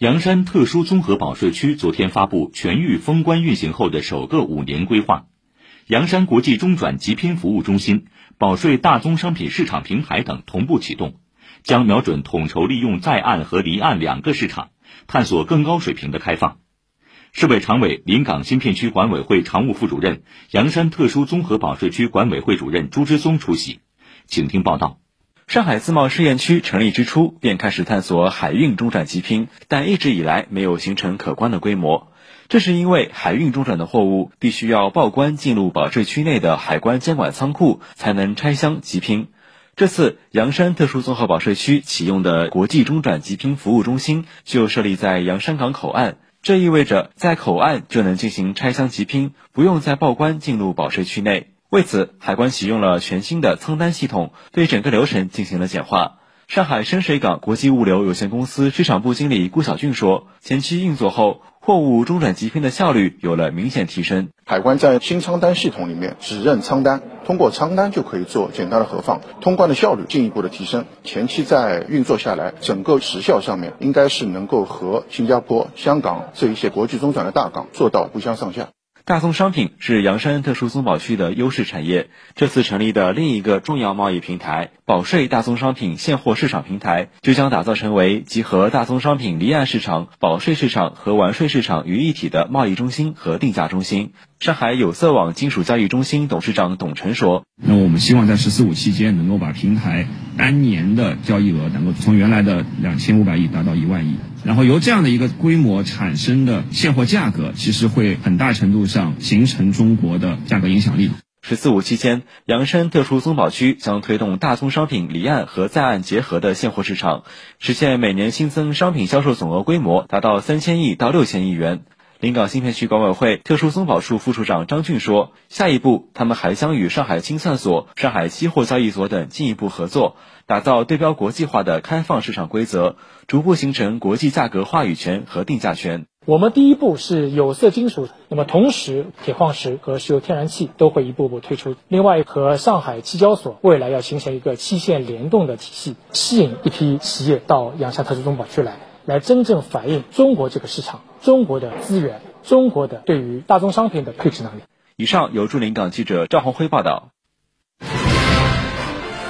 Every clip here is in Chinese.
阳山特殊综合保税区昨天发布全域封关运行后的首个五年规划。阳山国际中转集拼服务中心、保税大宗商品市场平台等同步启动，将瞄准统筹利用在岸和离岸两个市场，探索更高水平的开放。市委常委、临港新片区管委会常务副主任、阳山特殊综合保税区管委会主任朱之松出席，请听报道。上海自贸试验区成立之初便开始探索海运中转集拼，但一直以来没有形成可观的规模。这是因为海运中转的货物必须要报关进入保税区内的海关监管仓库，才能拆箱集拼。这次阳山特殊综合保税区启用的国际中转集拼服务中心就设立在阳山港口岸，这意味着在口岸就能进行拆箱集拼，不用再报关进入保税区内。为此，海关启用了全新的仓单系统，对整个流程进行了简化。上海深水港国际物流有限公司市场部经理顾小俊说：“前期运作后，货物中转集拼的效率有了明显提升。海关在新仓单系统里面只认仓单，通过仓单就可以做简单的核放，通关的效率进一步的提升。前期在运作下来，整个时效上面应该是能够和新加坡、香港这一些国际中转的大港做到不相上下。”大宗商品是阳山特殊综保区的优势产业。这次成立的另一个重要贸易平台——保税大宗商品现货市场平台，就将打造成为集合大宗商品离岸市场、保税市场和完税市场于一体的贸易中心和定价中心。上海有色网金属交易中心董事长董晨说：“那我们希望在“十四五”期间，能够把平台单年的交易额能够从原来的两千五百亿达到一万亿。”然后由这样的一个规模产生的现货价格，其实会很大程度上形成中国的价格影响力。十四五期间，阳山特殊综保区将推动大宗商品离岸和在岸结合的现货市场，实现每年新增商品销售总额规模达到三千亿到六千亿元。临港新片区管委会特殊综保处副处长张俊说：“下一步，他们还将与上海清算所、上海期货交易所等进一步合作，打造对标国际化的开放市场规则，逐步形成国际价格话语权和定价权。我们第一步是有色金属，那么同时铁矿石和石油天然气都会一步步推出。另外，和上海期交所未来要形成一个期限联动的体系，吸引一批企业到阳山特殊综保区来。”来真正反映中国这个市场、中国的资源、中国的对于大宗商品的配置能力。以上由驻临港记者赵红辉报道。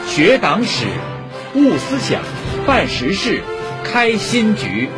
学党史，悟思想，办实事，开新局。